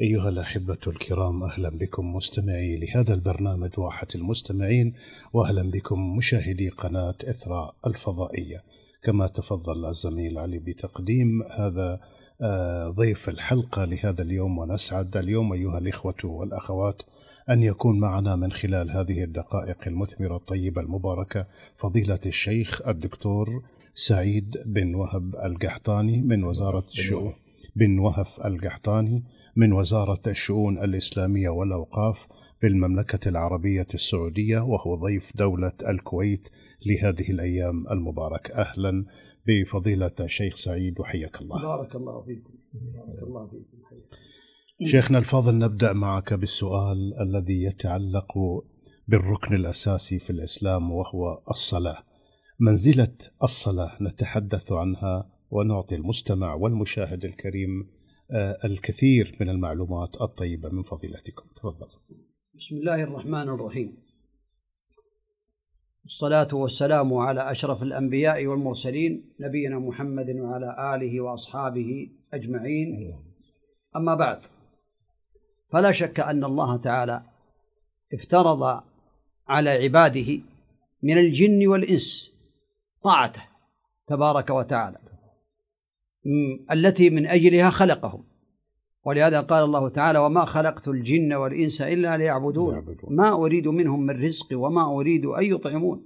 أيها الأحبة الكرام أهلا بكم مستمعي لهذا البرنامج واحة المستمعين وأهلا بكم مشاهدي قناة إثراء الفضائية. كما تفضل الزميل علي بتقديم هذا آه، ضيف الحلقة لهذا اليوم ونسعد اليوم أيها الإخوة والأخوات أن يكون معنا من خلال هذه الدقائق المثمرة الطيبة المباركة فضيلة الشيخ الدكتور سعيد بن وهب القحطاني من وزارة الشؤون. بن وهف القحطاني من وزارة الشؤون الإسلامية والأوقاف بالمملكة العربية السعودية وهو ضيف دولة الكويت لهذه الأيام المباركة أهلا بفضيلة الشيخ سعيد وحياك الله. بارك الله فيكم. بارك الله فيكم. شيخنا الفاضل نبدأ معك بالسؤال الذي يتعلق بالركن الأساسي في الإسلام وهو الصلاة. منزلة الصلاة نتحدث عنها ونعطي المستمع والمشاهد الكريم آه، الكثير من المعلومات الطيبة من فضيلتكم. تفضل. بسم الله الرحمن الرحيم. الصلاة والسلام على أشرف الأنبياء والمرسلين نبينا محمد وعلى آله وأصحابه أجمعين. أما بعد فلا شك أن الله تعالى افترض على عباده من الجن والإنس طاعته تبارك وتعالى. التي من أجلها خلقهم. ولهذا قال الله تعالى وما خلقت الجن والإنس إلا ليعبدون. ما أريد منهم من رزق وما أريد أن يطعمون.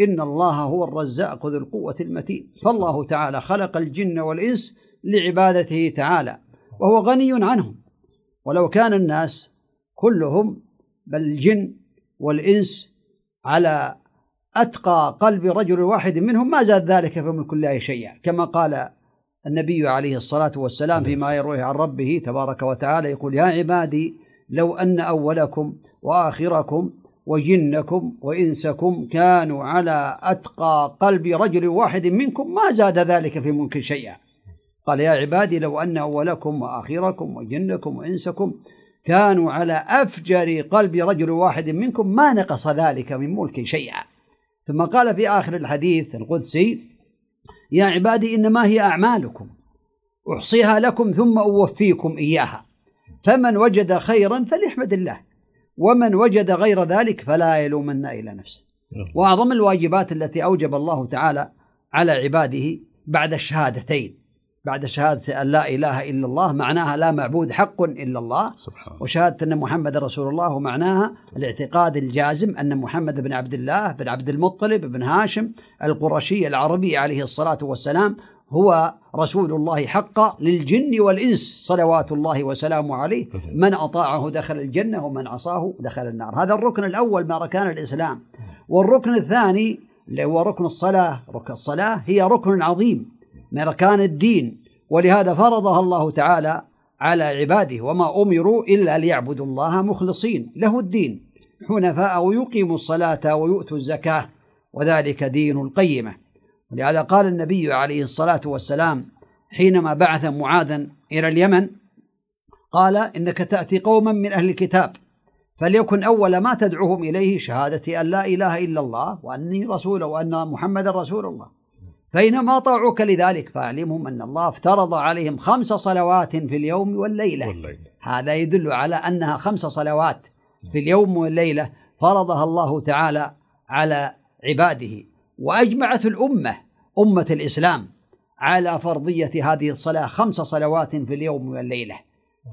إن الله هو الرزاق ذو القوة المتين. فالله تعالى خلق الجن والإنس لعبادته تعالى وهو غني عنهم. ولو كان الناس كلهم بل الجن والإنس على أتقى قلب رجل واحد منهم ما زاد ذلك في ملك الله شيئا. كما قال النبي عليه الصلاة والسلام فيما يرويه عن ربه تبارك وتعالى يقول يا عبادي لو أن أولكم وآخركم وجنكم وإنسكم كانوا على أتقى قلب رجل واحد منكم ما زاد ذلك في ملك شيئا. قال يا عبادي لو أن أولكم وآخركم وجنكم وإنسكم كانوا على أفجر قلب رجل واحد منكم ما نقص ذلك من ملك شيئا. ثم قال في آخر الحديث القدسي يا عبادي إنما هي أعمالكم. أحصيها لكم ثم أوفيكم إياها. فمن وجد خيرا فليحمد الله ومن وجد غير ذلك فلا يلومن إلى نفسه. وأعظم الواجبات التي أوجب الله تعالى على عباده بعد الشهادتين. بعد شهادة أن لا إله إلا الله معناها لا معبود حق إلا الله. سبحان. وشهادة أن محمد رسول الله ومعناها الاعتقاد الجازم أن محمد بن عبد الله بن عبد المطلب بن هاشم القرشي العربي عليه الصلاة والسلام هو رسول الله حقا للجن والإنس. صلوات الله وسلامه عليه. من أطاعه دخل الجنة ومن عصاه دخل النار. هذا الركن الأول من أركان الإسلام. والركن الثاني اللي هو ركن الصلاة. ركن الصلاة هي ركن عظيم. من أركان الدين. ولهذا فرضها الله تعالى على عباده وما أمروا إلا ليعبدوا الله مخلصين. له الدين. حنفاء ويقيموا الصلاة ويؤتوا الزكاة وذلك دين القيمة. ولهذا قال النبي عليه الصلاة والسلام حينما بعث معاذا إلى اليمن قال إنك تأتي قوما من أهل الكتاب فليكن أول ما تدعوهم إليه شهادة أن لا إله إلا الله وأني رسول وأن محمد رسول الله. فإنما طاعوك لذلك. فأعلمهم أن الله افترض عليهم خمس صلوات في اليوم والليلة. والليل. هذا يدل على أنها خمس صلوات في اليوم والليلة فرضها الله تعالى على عباده. وأجمعت الأمة أمة الإسلام على فرضية هذه الصلاة خمس صلوات في اليوم والليلة.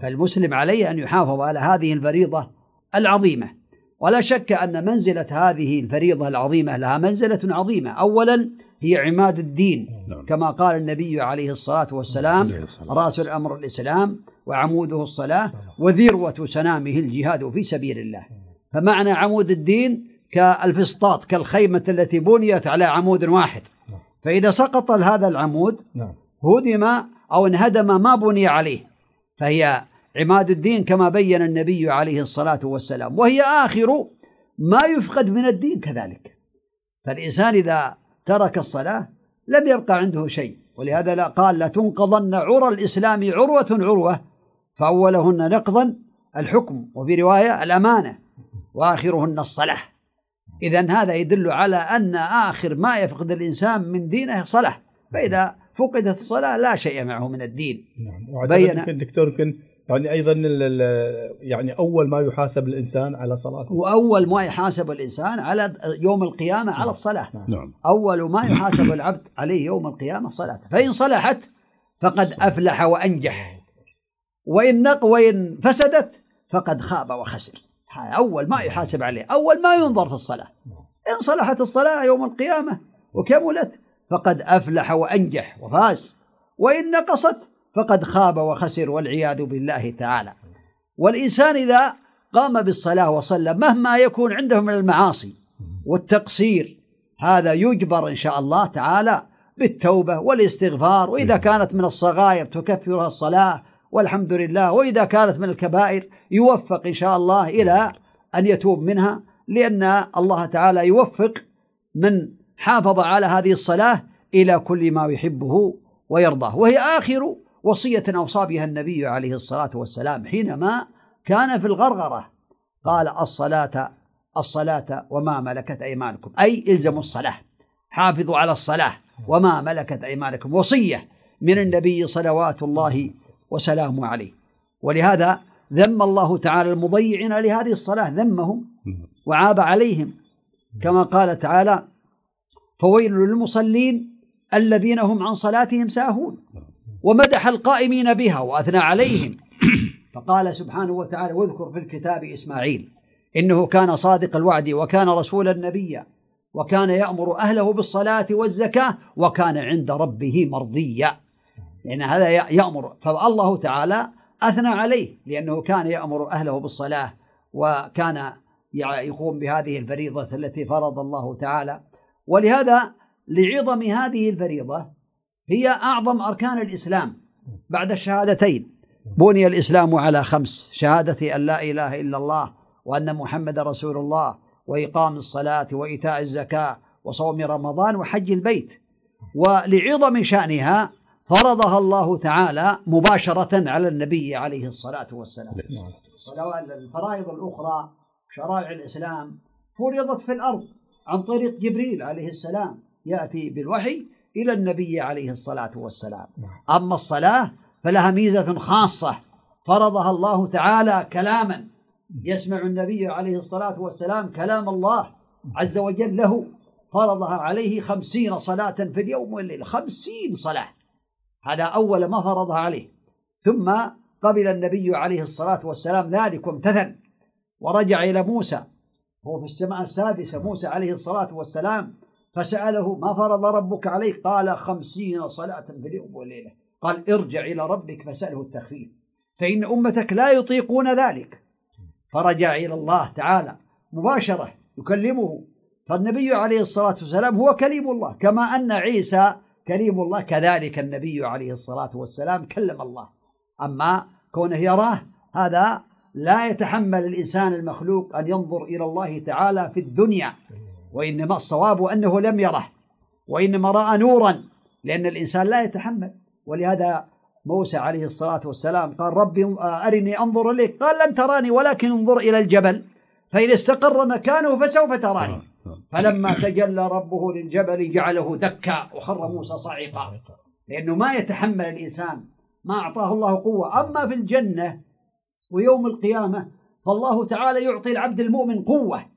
فالمسلم عليه أن يحافظ على هذه الفريضة العظيمة. ولا شك أن منزلة هذه الفريضة العظيمة لها منزلة عظيمة أولا هي عماد الدين نعم. كما قال النبي عليه الصلاة والسلام رأس الأمر الإسلام وعموده الصلاة وذروة سنامه الجهاد في سبيل الله فمعنى عمود الدين كالفسطاط كالخيمة التي بنيت على عمود واحد نعم. فإذا سقط هذا العمود نعم. هدم أو انهدم ما بني عليه فهي عماد الدين كما بين النبي عليه الصلاة والسلام وهي آخر ما يفقد من الدين كذلك. فالإنسان إذا ترك الصلاة لم يبقى عنده شيء ولهذا لا قال لتنقضن عرى الإسلام عروة عروة فأولهن نقضا الحكم وفي رواية الأمانة وآخرهن الصلاة. إذا هذا يدل على أن آخر ما يفقد الإنسان من دينه صلاة فإذا فقدت الصلاة لا شيء معه من الدين. نعم وبين الدكتور يمكن يعني أيضا يعني أول ما يحاسب الإنسان على صلاته. وأول ما يحاسب الإنسان على يوم القيامة على الصلاه نعم. نعم. أول ما يحاسب العبد عليه يوم القيامة صلاته. فإن صلحت فقد أفلح وأنجح. وإن نق وإن فسدت فقد خاب وخسر. أول ما يحاسب عليه. أول ما ينظر في الصلاة. إن صلحت الصلاة يوم القيامة وكملت فقد أفلح وأنجح وفاز. وإن نقصت فقد خاب وخسر والعياذ بالله تعالى. والإنسان إذا قام بالصلاة وصلى مهما يكون عنده من المعاصي والتقصير هذا يجبر إن شاء الله تعالى بالتوبة والاستغفار وإذا كانت من الصغائر تكفرها الصلاة والحمد لله وإذا كانت من الكبائر يوفق إن شاء الله إلى أن يتوب منها لأن الله تعالى يوفق من حافظ على هذه الصلاة إلى كل ما يحبه ويرضاه. وهي آخر وصية أوصى بها النبي عليه الصلاة والسلام حينما كان في الغرغرة. قال الصلاة الصلاة وما ملكت أيمانكم. أي إلزموا الصلاة. حافظوا على الصلاة. وما ملكت أيمانكم. وصية من النبي صلوات الله وسلامه عليه. ولهذا ذم الله تعالى المضيعين لهذه الصلاة. ذمهم وعاب عليهم. كما قال تعالى فويل للمصلين الذين هم عن صلاتهم ساهون. ومدح القائمين بها وأثنى عليهم. فقال سبحانه وتعالى واذكر في الكتاب إسماعيل إنه كان صادق الوعد وكان رسولا نبيا وكان يأمر أهله بالصلاة والزكاة وكان عند ربه مرضيا. لأن هذا يأمر. فالله تعالى أثنى عليه لأنه كان يأمر أهله بالصلاة وكان يقوم بهذه الفريضة التي فرض الله تعالى. ولهذا لعظم هذه الفريضة هي أعظم أركان الإسلام بعد الشهادتين. بني الإسلام على خمس شهادة أن لا إله إلا الله وأن محمد رسول الله وإقام الصلاة وإيتاء الزكاة وصوم رمضان وحج البيت. ولعظم شأنها فرضها الله تعالى مباشرة على النبي عليه الصلاة والسلام. الفرائض الأخرى شرائع الإسلام فرضت في الأرض عن طريق جبريل عليه السلام. يأتي بالوحي إلى النبي عليه الصلاة والسلام. نعم. أما الصلاة فلها ميزة خاصة. فرضها الله تعالى كلاما. يسمع النبي عليه الصلاة والسلام كلام الله عز وجل له. فرضها عليه خمسين صلاة في اليوم والليل. خمسين صلاة. هذا أول ما فرضها عليه. ثم قبل النبي عليه الصلاة والسلام ذلك وامتثل ورجع إلى موسى. هو في السماء السادسة. موسى عليه الصلاة والسلام فسأله ما فرض ربك عليك؟ قال خمسين صلاة في اليوم والليلة. قال ارجع إلى ربك فسأله التخفيف. فإن أمتك لا يطيقون ذلك. فرجع إلى الله تعالى مباشرة يكلمه. فالنبي عليه الصلاة والسلام هو كليم الله كما أن عيسى كريم الله كذلك النبي عليه الصلاة والسلام كلم الله. أما كونه يراه هذا لا يتحمل الإنسان المخلوق أن ينظر إلى الله تعالى في الدنيا. وإنما الصواب أنه لم يره وإنما رأى نورا لأن الإنسان لا يتحمل. ولهذا موسى عليه الصلاة والسلام قال ربي أرني أنظر إليك. قال لن تراني ولكن انظر إلى الجبل فإن استقر مكانه فسوف تراني. فلما تجلى ربه للجبل جعله دكا وخر موسى صعقا لأنه ما يتحمل الإنسان ما أعطاه الله قوة. أما في الجنة ويوم القيامة فالله تعالى يعطي العبد المؤمن قوة.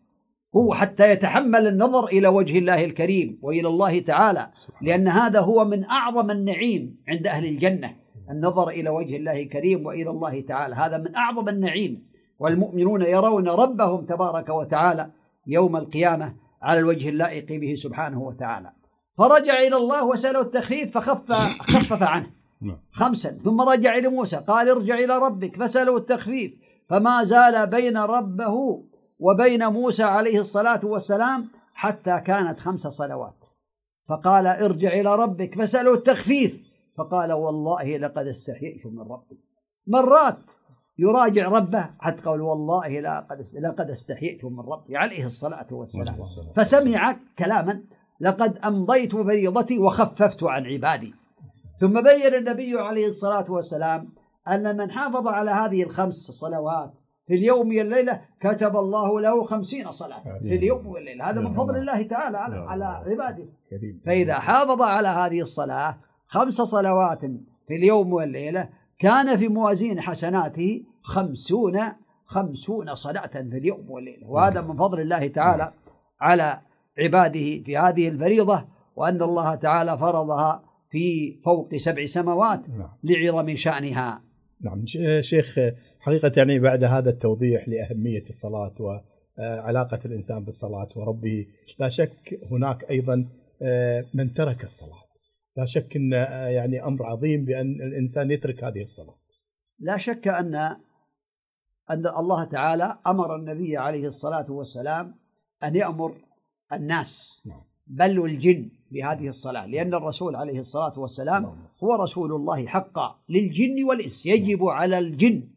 هو حتى يتحمل النظر إلى وجه الله الكريم وإلى الله تعالى لأن هذا هو من أعظم النعيم عند أهل الجنة النظر إلى وجه الله الكريم وإلى الله تعالى. هذا من أعظم النعيم. والمؤمنون يرون ربهم تبارك وتعالى يوم القيامة على الوجه اللائق به سبحانه وتعالى. فرجع إلى الله وساله التخفيف فخف خفف عنه. نعم. خمسا. ثم رجع إلى موسى قال ارجع إلى ربك فساله التخفيف. فما زال بين ربه وبين موسى عليه الصلاة والسلام حتى كانت خمس صلوات. فقال ارجع إلى ربك فسأله التخفيف. فقال والله لقد استحييت من ربي. مرات يراجع ربه حتى قال والله لقد لقد استحييت من ربي عليه الصلاة والسلام. فسمع كلاما لقد أمضيت فريضتي وخففت عن عبادي. ثم بين النبي عليه الصلاة والسلام أن من حافظ على هذه الخمس صلوات في اليوم والليلة كتب الله له خمسين صلاة. في اليوم والليلة هذا من فضل الله تعالى على, على عباده. فإذا حافظ على هذه الصلاة خمس صلوات في اليوم والليلة كان في موازين حسناته خمسون خمسون صلاة في اليوم والليلة وهذا من فضل الله تعالى على عباده في هذه الفريضة وأن الله تعالى فرضها في فوق سبع سماوات نعم. لعظم شأنها. نعم. شيخ حقيقة يعني بعد هذا التوضيح لأهمية الصلاة وعلاقة الإنسان بالصلاة وربه لا شك هناك أيضا آه، من ترك الصلاة. لا شك أن آه، يعني أمر عظيم بأن الإنسان يترك هذه الصلاة. لا شك أن أن الله تعالى أمر النبي عليه الصلاة والسلام أن يأمر الناس. نعم. بل والجن بهذه الصلاة لأن الرسول عليه الصلاة والسلام هو رسول الله حقا للجن والإنس. يجب على الجن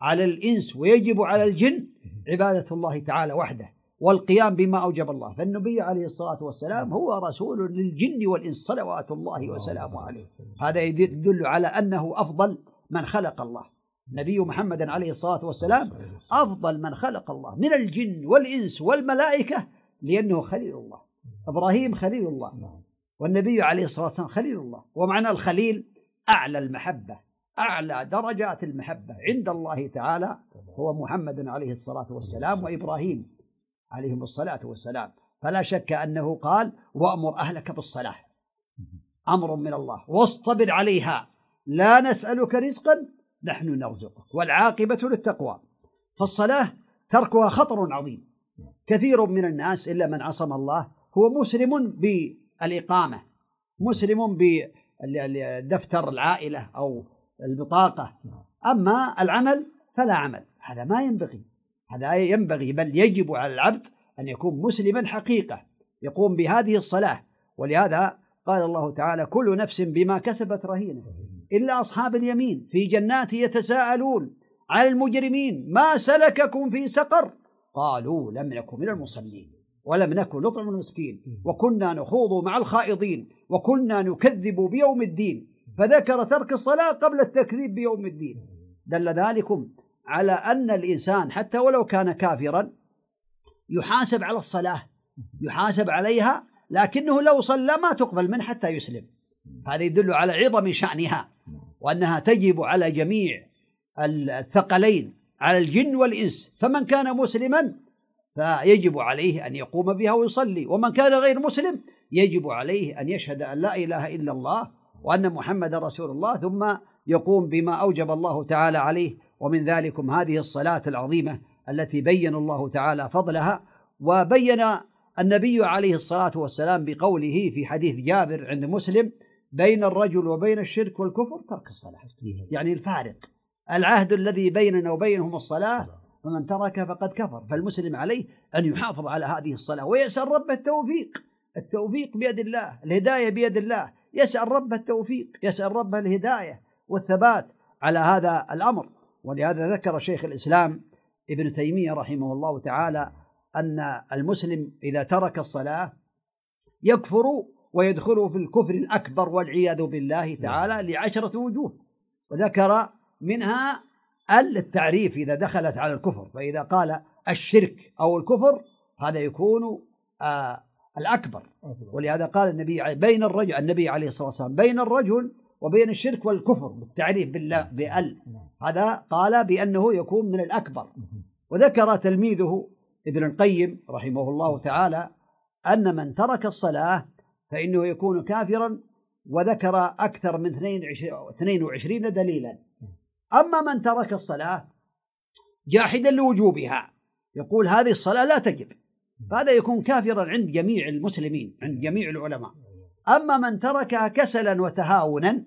على الإنس ويجب على الجن عبادة الله تعالى وحده والقيام بما أوجب الله. فالنبي عليه الصلاة والسلام هو رسول للجن والإنس صلوات الله وسلامه عليه. هذا يدل على أنه أفضل من خلق الله. نبي محمد عليه الصلاة والسلام أفضل من خلق الله من الجن والإنس والملائكة لأنه خليل الله. إبراهيم خليل الله. والنبي عليه الصلاة والسلام خليل الله. ومعنى الخليل أعلى المحبة أعلى درجات المحبة عند الله تعالى هو محمد عليه الصلاة والسلام وإبراهيم عليهم الصلاة والسلام. فلا شك أنه قال وأمر أهلك بالصلاة. أمر من الله. واصطبر عليها. لا نسألك رزقا نحن نرزقك. والعاقبة للتقوى. فالصلاة تركها خطر عظيم. كثير من الناس إلا من عصم الله هو مسلم بالإقامة مسلم بدفتر العائلة أو البطاقة. أما العمل فلا عمل هذا ما ينبغي هذا ينبغي بل يجب على العبد أن يكون مسلما حقيقة يقوم بهذه الصلاة. ولهذا قال الله تعالى كل نفس بما كسبت رهينة إلا أصحاب اليمين في جنات يتساءلون على المجرمين ما سلككم في سقر؟ قالوا لم نكن من المصلين. ولم نكن نطعم المسكين. وكنا نخوض مع الخائضين. وكنا نكذب بيوم الدين. فذكر ترك الصلاة قبل التكذيب بيوم الدين. دل ذلكم على أن الإنسان حتى ولو كان كافرا يحاسب على الصلاة يحاسب عليها لكنه لو صلى ما تقبل منه حتى يسلم. هذا يدل على عظم شأنها وأنها تجب على جميع الثقلين على الجن والإنس. فمن كان مسلما فيجب عليه أن يقوم بها ويصلي. ومن كان غير مسلم يجب عليه أن يشهد أن لا إله إلا الله وأن محمد رسول الله ثم يقوم بما أوجب الله تعالى عليه. ومن ذلكم هذه الصلاة العظيمة التي بين الله تعالى فضلها. وبين النبي عليه الصلاة والسلام بقوله في حديث جابر عند مسلم بين الرجل وبين الشرك والكفر ترك الصلاة. يعني الفارق العهد الذي بيننا وبينهم الصلاة. فمن ترك فقد كفر فالمسلم عليه أن يحافظ على هذه الصلاة ويسأل رب التوفيق التوفيق بيد الله الهداية بيد الله يسأل رب التوفيق يسأل رب الهداية والثبات على هذا الأمر. ولهذا ذكر شيخ الإسلام ابن تيمية رحمه الله تعالى أن المسلم إذا ترك الصلاة يكفر ويدخل في الكفر الأكبر والعياذ بالله تعالى لعشرة وجوه وذكر منها التعريف إذا دخلت على الكفر فإذا قال الشرك أو الكفر هذا يكون آه الأكبر. ولهذا قال النبي بين الرجل النبي عليه الصلاة والسلام بين الرجل وبين الشرك والكفر بالتعريف بالله بأل. هذا قال بأنه يكون من الأكبر. وذكر تلميذه ابن القيم رحمه الله تعالى أن من ترك الصلاة فإنه يكون كافرا وذكر أكثر من 22 دليلا. أما من ترك الصلاة جاحدا لوجوبها. يقول هذه الصلاة لا تجب. فهذا يكون كافرا عند جميع المسلمين عند جميع العلماء. أما من تركها كسلا وتهاونا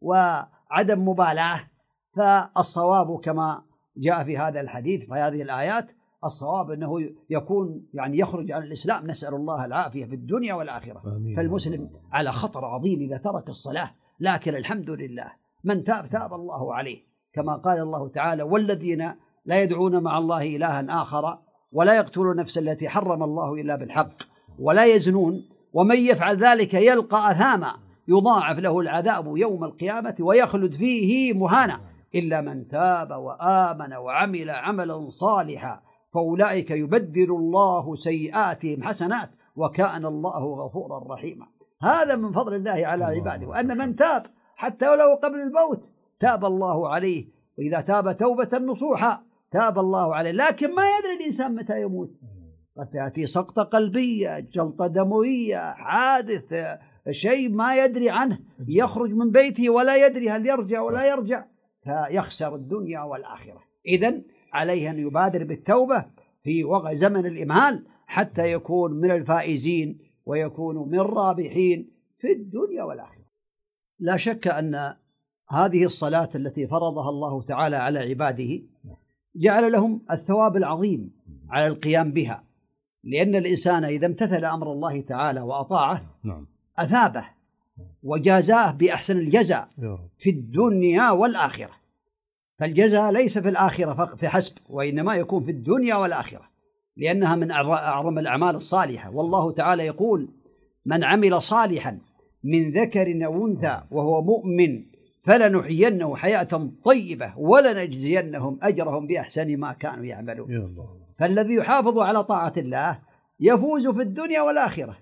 وعدم مبالاة فالصواب كما جاء في هذا الحديث في هذه الآيات الصواب أنه يكون يعني يخرج عن الإسلام. نسأل الله العافية في الدنيا والآخرة. آمين. فالمسلم على خطر عظيم إذا ترك الصلاة. لكن الحمد لله من تاب تاب الله عليه. كما قال الله تعالى والذين لا يدعون مع الله إلها آخر ولا يقتلون نفس التي حرم الله إلا بالحق ولا يزنون ومن يفعل ذلك يلقى أثاما يضاعف له العذاب يوم القيامة ويخلد فيه مهانا إلا من تاب وآمن وعمل عملا صالحا فأولئك يبدل الله سيئاتهم حسنات وكان الله غفورا رحيما. هذا من فضل الله على عباده وأن من تاب حتى ولو قبل الموت تاب الله عليه وإذا تاب توبة نصوحا تاب الله عليه. لكن ما يدري الإنسان متى يموت. قد تأتي سقطة قلبية جلطة دموية حادث شيء ما يدري عنه يخرج من بيته ولا يدري هل يرجع ولا يرجع فيخسر الدنيا والآخرة. إذا عليه أن يبادر بالتوبة في وقع زمن الإمهال حتى يكون من الفائزين ويكون من الرابحين في الدنيا والآخرة. لا شك أن هذه الصلاة التي فرضها الله تعالى على عباده جعل لهم الثواب العظيم على القيام بها. لأن الإنسان إذا امتثل أمر الله تعالى وأطاعه نعم. أثابه وجازاه بأحسن الجزاء في الدنيا والآخرة. فالجزاء ليس في الآخرة فحسب وإنما يكون في الدنيا والآخرة لأنها من أعظم الأعمال الصالحة. والله تعالى يقول من عمل صالحا من ذكر أو أنثى وهو مؤمن فلنحيينه حياة طيبة ولنجزينهم أجرهم بأحسن ما كانوا يعملون. فالذي يحافظ على طاعة الله يفوز في الدنيا والآخرة.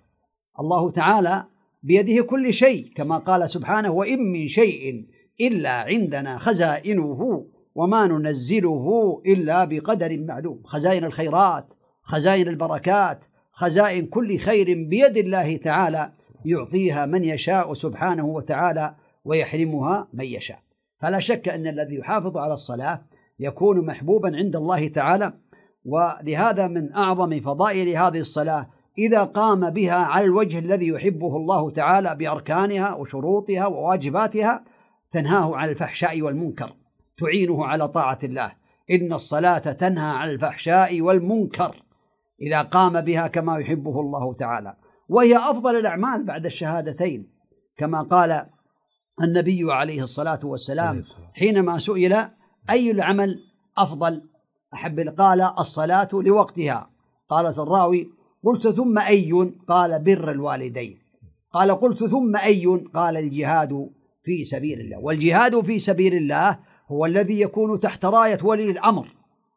الله تعالى بيده كل شيء كما قال سبحانه وإن من شيء إلا عندنا خزائنه وما ننزله إلا بقدر معلوم. خزائن الخيرات خزائن البركات خزائن كل خير بيد الله تعالى يعطيها من يشاء سبحانه وتعالى. ويحرمها من يشاء. فلا شك أن الذي يحافظ على الصلاة يكون محبوبا عند الله تعالى ولهذا من أعظم فضائل هذه الصلاة إذا قام بها على الوجه الذي يحبه الله تعالى بأركانها وشروطها وواجباتها تنهاه عن الفحشاء والمنكر تعينه على طاعة الله. إن الصلاة تنهى عن الفحشاء والمنكر إذا قام بها كما يحبه الله تعالى. وهي أفضل الأعمال بعد الشهادتين كما قال النبي عليه الصلاة والسلام حينما سئل أي العمل أفضل؟ أحب قال الصلاة لوقتها. قالت الراوي قلت ثم أي؟ قال بر الوالدين. قال قلت ثم أي؟ قال الجهاد في سبيل الله. والجهاد في سبيل الله هو الذي يكون تحت راية ولي الأمر.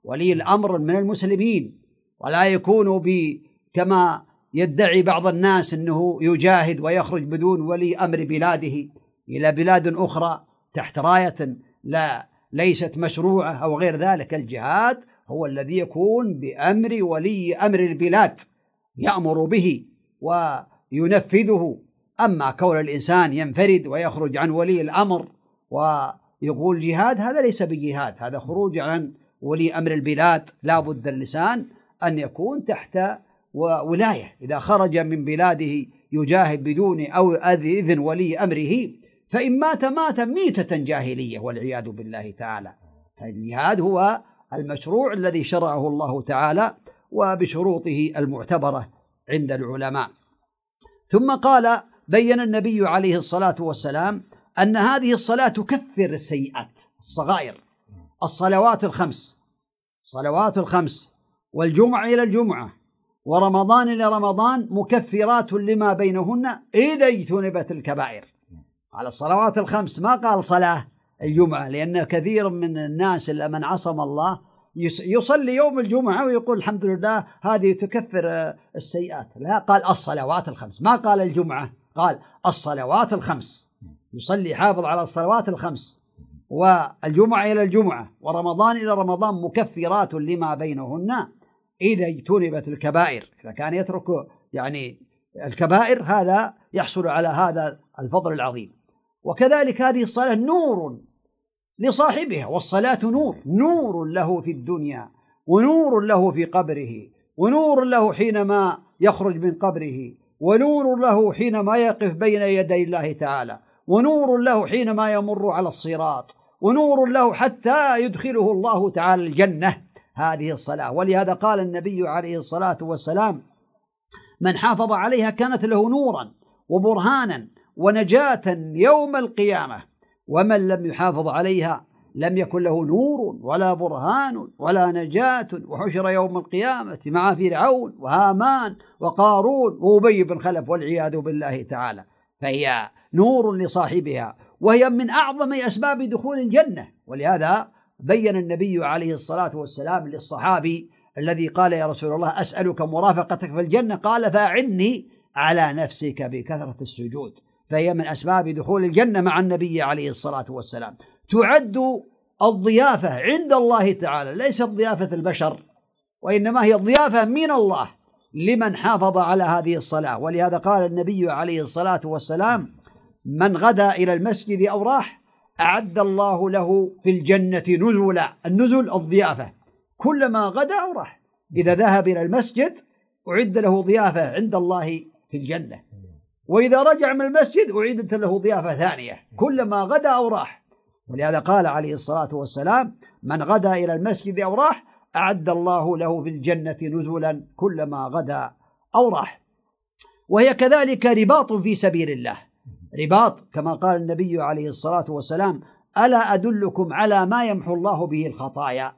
ولي الأمر من المسلمين. ولا يكون ب كما يدعي بعض الناس أنه يجاهد ويخرج بدون ولي أمر بلاده. إلى بلاد أخرى تحت راية لا ليست مشروعة أو غير ذلك. الجهاد هو الذي يكون بأمر ولي أمر البلاد يأمر به وينفذه. أما كون الإنسان ينفرد ويخرج عن ولي الأمر ويقول جهاد هذا ليس بجهاد هذا خروج عن ولي أمر البلاد. لا بد اللسان أن يكون تحت ولاية. إذا خرج من بلاده يجاهد بدون أو إذن ولي أمره فإن مات مات ميتة جاهلية والعياذ بالله تعالى. فالجهاد هو المشروع الذي شرعه الله تعالى وبشروطه المعتبرة عند العلماء. ثم قال بين النبي عليه الصلاة والسلام أن هذه الصلاة تكفر السيئات الصغائر الصلوات الخمس الصلوات الخمس والجمعة إلى الجمعة ورمضان إلى رمضان مكفرات لما بينهن إذا اجتنبت الكبائر. على الصلوات الخمس. ما قال صلاة الجمعة لأن كثير من الناس من عصم الله يصلي يوم الجمعة ويقول الحمد لله هذه تكفر السيئات. لا قال الصلوات الخمس. ما قال الجمعة قال الصلوات الخمس. يصلي حافظ على الصلوات الخمس. والجمعة إلى الجمعة ورمضان إلى رمضان مكفرات لما بينهن إذا اجتنبت الكبائر. إذا كان يترك يعني الكبائر هذا يحصل على هذا الفضل العظيم. وكذلك هذه الصلاة نور لصاحبها والصلاة نور نور له في الدنيا ونور له في قبره ونور له حينما يخرج من قبره ونور له حينما يقف بين يدي الله تعالى ونور له حينما يمر على الصراط ونور له حتى يدخله الله تعالى الجنة. هذه الصلاة. ولهذا قال النبي عليه الصلاة والسلام من حافظ عليها كانت له نورا وبرهانا ونجاة يوم القيامة. ومن لم يحافظ عليها لم يكن له نور ولا برهان ولا نجاة. وحشر يوم القيامة مع فرعون وهامان وقارون وأبي بن خلف والعياذ بالله تعالى. فهي نور لصاحبها وهي من أعظم أسباب دخول الجنة. ولهذا بين النبي عليه الصلاة والسلام للصحابي الذي قال يا رسول الله أسألك مرافقتك في الجنة. قال فأعني على نفسك بكثرة السجود. فهي من أسباب دخول الجنة مع النبي عليه الصلاة والسلام. تعد الضيافة عند الله تعالى ليست ضيافة البشر وإنما هي ضيافة من الله لمن حافظ على هذه الصلاة. ولهذا قال النبي عليه الصلاة والسلام من غدا إلى المسجد أو راح أعد الله له في الجنة نزلا. النزل الضيافة. كلما غدا أو راح إذا ذهب إلى المسجد أعد له ضيافة عند الله في الجنة. وإذا رجع من المسجد أعيدت له ضيافة ثانية كلما غدا أو راح. ولهذا قال عليه الصلاة والسلام من غدا إلى المسجد أو راح أعد الله له في الجنة نزلا كلما غدا أو راح. وهي كذلك رباط في سبيل الله. رباط كما قال النبي عليه الصلاة والسلام ألا أدلكم على ما يمحو الله به الخطايا؟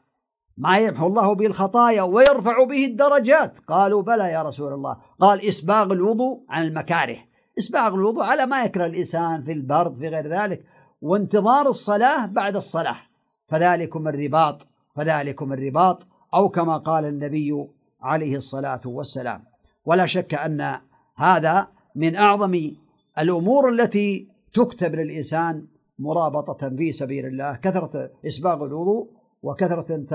ما يمحو الله به الخطايا ويرفع به الدرجات. قالوا بلى يا رسول الله. قال إسباغ الوضوء عن المكاره. إسباغ الوضوء على ما يكره الإنسان في البرد في غير ذلك وانتظار الصلاة بعد الصلاة. فذلكم الرباط فذلكم الرباط أو كما قال النبي عليه الصلاة والسلام. ولا شك أن هذا من أعظم الأمور التي تكتب للإنسان مرابطة في سبيل الله. كثرة إسباغ الوضوء وكثرة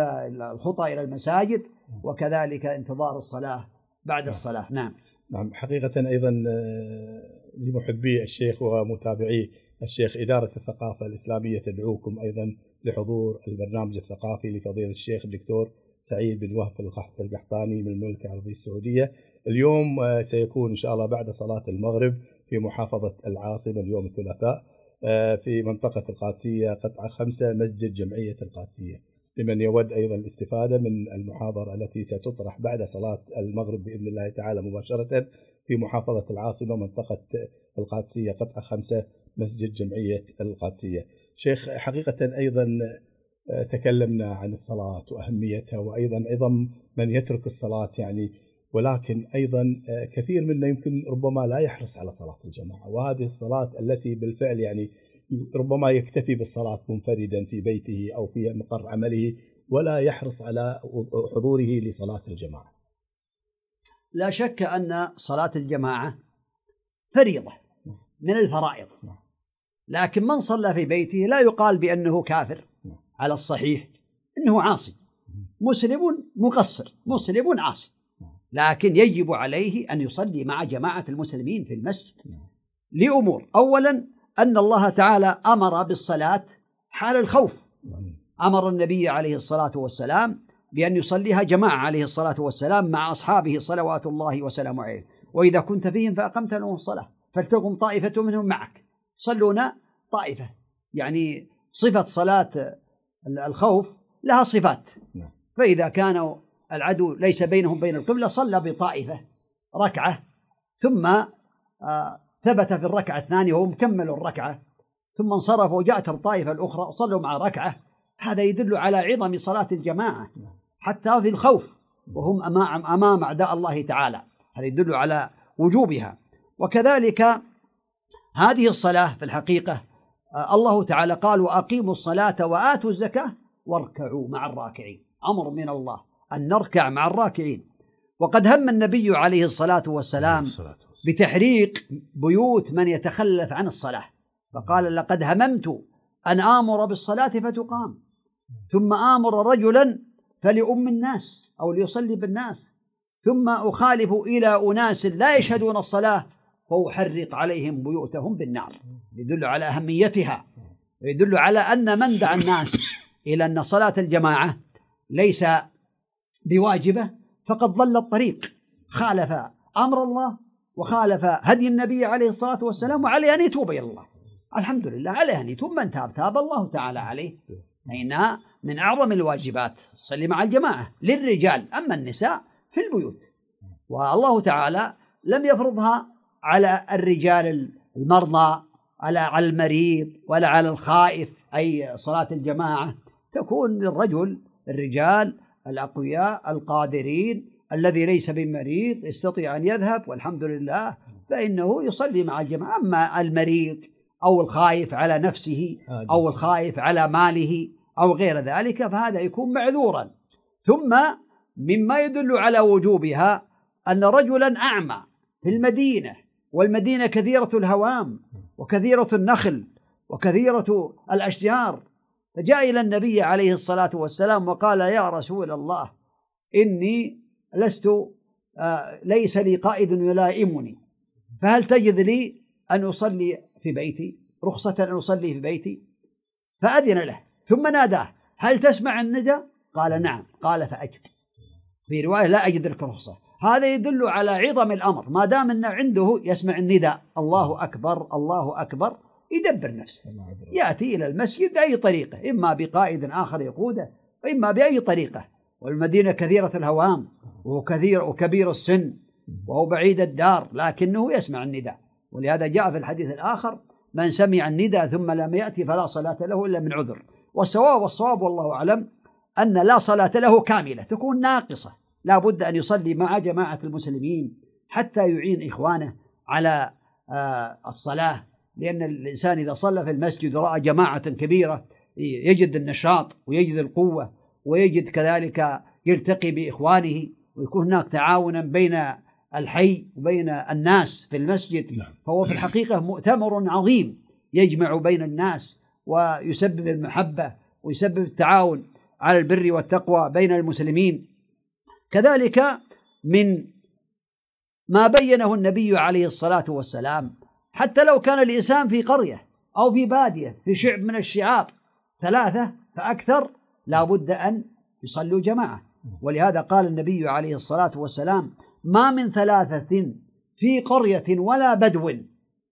الخطى إلى المساجد وكذلك انتظار الصلاة بعد نعم. الصلاة. نعم. نعم حقيقة أيضا آه، لمحبي الشيخ ومتابعيه الشيخ إدارة الثقافة الإسلامية تدعوكم أيضا لحضور البرنامج الثقافي لفضيلة الشيخ الدكتور سعيد بن وهب القحطاني من المملكة العربية السعودية. اليوم آه، سيكون إن شاء الله بعد صلاة المغرب في محافظة العاصمة اليوم الثلاثاء آه، في منطقة القادسية قطعة خمسة مسجد جمعية القادسية. لمن يود أيضا الاستفادة من المحاضرة التي ستطرح بعد صلاة المغرب بإذن الله تعالى مباشرة في محافظة العاصمة منطقة القادسية قطعة خمسة مسجد جمعية القادسية. شيخ حقيقة أيضا آه، تكلمنا عن الصلاة وأهميتها وأيضا عظم من يترك الصلاة يعني ولكن أيضا آه، كثير منا يمكن ربما لا يحرص على صلاة الجماعة. وهذه الصلاة التي بالفعل يعني ربما يكتفي بالصلاة منفردا في بيته أو في مقر عمله ولا يحرص على حضوره لصلاة الجماعة. لا شك أن صلاة الجماعة فريضة من الفرائض. لكن من صلى في بيته لا يقال بأنه كافر. على الصحيح إنه عاصي. مسلم مقصر. مسلم عاصي. لكن يجب عليه أن يصلي مع جماعة المسلمين في المسجد. لأمور. اولا أن الله تعالى أمر بالصلاة حال الخوف. أمر النبي عليه الصلاة والسلام بأن يصليها جماعة عليه الصلاة والسلام مع أصحابه صلوات الله وسلامه عليه. وإذا كنت فيهم فأقمت لهم الصلاة فلتقم طائفة منهم معك. صلون طائفة. يعني صفة صلاة الخوف لها صفات. نعم. فإذا كانوا العدو ليس بينهم بين القبلة صلى بطائفة ركعة. ثم آه، ثبت في الركعة الثانية وهم كملوا الركعة ثم انصرفوا وجاءت الطائفة الأخرى وصلوا مع ركعة هذا يدل على عظم صلاة الجماعة حتى في الخوف وهم أمام أمام أعداء الله تعالى. هذا يدل على وجوبها. وكذلك هذه الصلاة في الحقيقة آه، الله تعالى قال وأقيموا الصلاة وآتوا الزكاة واركعوا مع الراكعين. أمر من الله أن نركع مع الراكعين. وقد هم النبي عليه الصلاة والسلام بتحريق بيوت من يتخلف عن الصلاة. فقال لقد هممت أن آمر بالصلاة فتقام. ثم آمر رجلا فلأم الناس أو ليصلي بالناس. ثم أخالف إلى أناس لا يشهدون الصلاة فأحرق عليهم بيوتهم بالنار. يدل على أهميتها. ويدل على أن من دعا الناس إلى أن صلاة الجماعة ليس بواجبة. فقد ضل الطريق. خالف أمر الله وخالف هدي النبي عليه الصلاة والسلام وعليه أن يتوب إلى الله. الحمد لله عليه أن يتوب من تاب تاب الله تعالى عليه. فإنها من أعظم الواجبات الصلي مع الجماعة للرجال أما النساء في البيوت. والله تعالى لم يفرضها على الرجال المرضى على المريض ولا على الخائف أي صلاة الجماعة. تكون للرجل الرجال الأقوياء القادرين الذي ليس بمريض يستطيع أن يذهب والحمد لله فإنه يصلي مع الجماعة. أما المريض أو الخايف على نفسه أو الخايف على ماله أو غير ذلك فهذا يكون معذورا. ثم مما يدل على وجوبها أن رجلا أعمى في المدينة والمدينة كثيرة الهوام وكثيرة النخل وكثيرة الأشجار فجاء إلى النبي عليه الصلاة والسلام وقال يا رسول الله إني لست آه ليس لي قائد يلائمني فهل تجد لي أن أصلي في بيتي؟ رخصة أن أصلي في بيتي؟ فأذن له. ثم ناداه هل تسمع الندى؟ قال نعم. قال فأجب. في رواية لا أجد لك رخصة. هذا يدل على عظم الأمر. ما دام أنه عنده يسمع النداء الله أكبر الله أكبر. يدبر نفسه. يأتي إلى المسجد بأي طريقة إما بقائد آخر يقوده وإما بأي طريقة. والمدينة كثيرة الهوام وكثير وكبير السن وهو بعيد الدار لكنه يسمع النداء. ولهذا جاء في الحديث الآخر من سمع النداء ثم لم يأتي فلا صلاة له إلا من عذر. والصواب والصواب والله أعلم أن لا صلاة له كاملة تكون ناقصة. لا بد أن يصلي مع جماعة المسلمين حتى يعين إخوانه على آه، الصلاة لأن الإنسان إذا صلى في المسجد ورأى جماعة كبيرة يجد النشاط ويجد القوة ويجد كذلك يلتقي بإخوانه ويكون هناك تعاونا بين الحي وبين الناس في المسجد نعم. فهو في الحقيقة مؤتمر عظيم يجمع بين الناس ويسبب المحبة ويسبب التعاون على البر والتقوى بين المسلمين كذلك من ما بينه النبي عليه الصلاة والسلام. حتى لو كان الإنسان في قرية أو في بادية في شعب من الشعاب ثلاثة فأكثر لا بد أن يصلوا جماعة. ولهذا قال النبي عليه الصلاة والسلام ما من ثلاثة في قرية ولا بدو.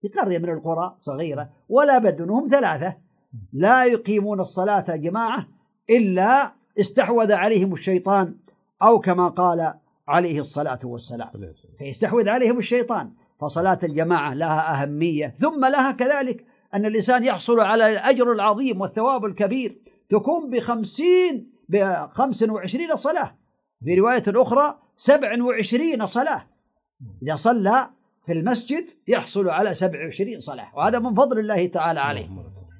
في قرية من القرى صغيرة ولا بدو هم ثلاثة. لا يقيمون الصلاة جماعة إلا استحوذ عليهم الشيطان أو كما قال عليه الصلاة والسلام. فيستحوذ عليهم الشيطان. فصلاة الجماعة لها أهمية. ثم لها كذلك أن الإنسان يحصل على الأجر العظيم والثواب الكبير. تكون بخمسين بخمس وعشرين صلاة. في رواية أخرى سبع وعشرين صلاة. إذا صلى في المسجد يحصل على سبع وعشرين صلاة. وهذا من فضل الله تعالى عليه.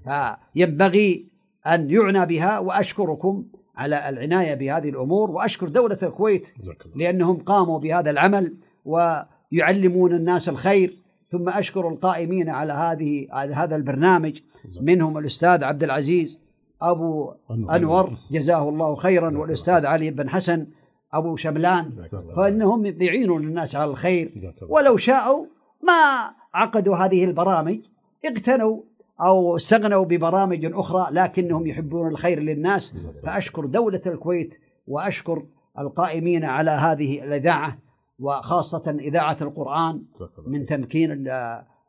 فينبغي أن يعنى بها وأشكركم على العناية بهذه الأمور وأشكر دولة الكويت لأنهم قاموا بهذا العمل ويعلمون الناس الخير. ثم أشكر القائمين على هذه هذا البرنامج. منهم الأستاذ عبد العزيز أبو أنور. جزاه الله خيرا والأستاذ علي بن حسن أبو شملان. فإنهم يعينون الناس على الخير. ولو شاءوا ما عقدوا هذه البرامج اقتنوا أو استغنوا ببرامج أخرى لكنهم يحبون الخير للناس. فأشكر دولة الكويت وأشكر القائمين على هذه الإذاعة وخاصة إذاعة القرآن من تمكين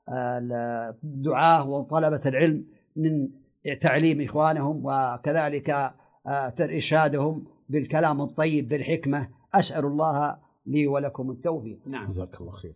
الدعاة وطلبة العلم من تعليم إخوانهم وكذلك آه، إرشادهم بالكلام الطيب بالحكمة. أسأل الله لي ولكم التوفيق. نعم. جزاك الله خير.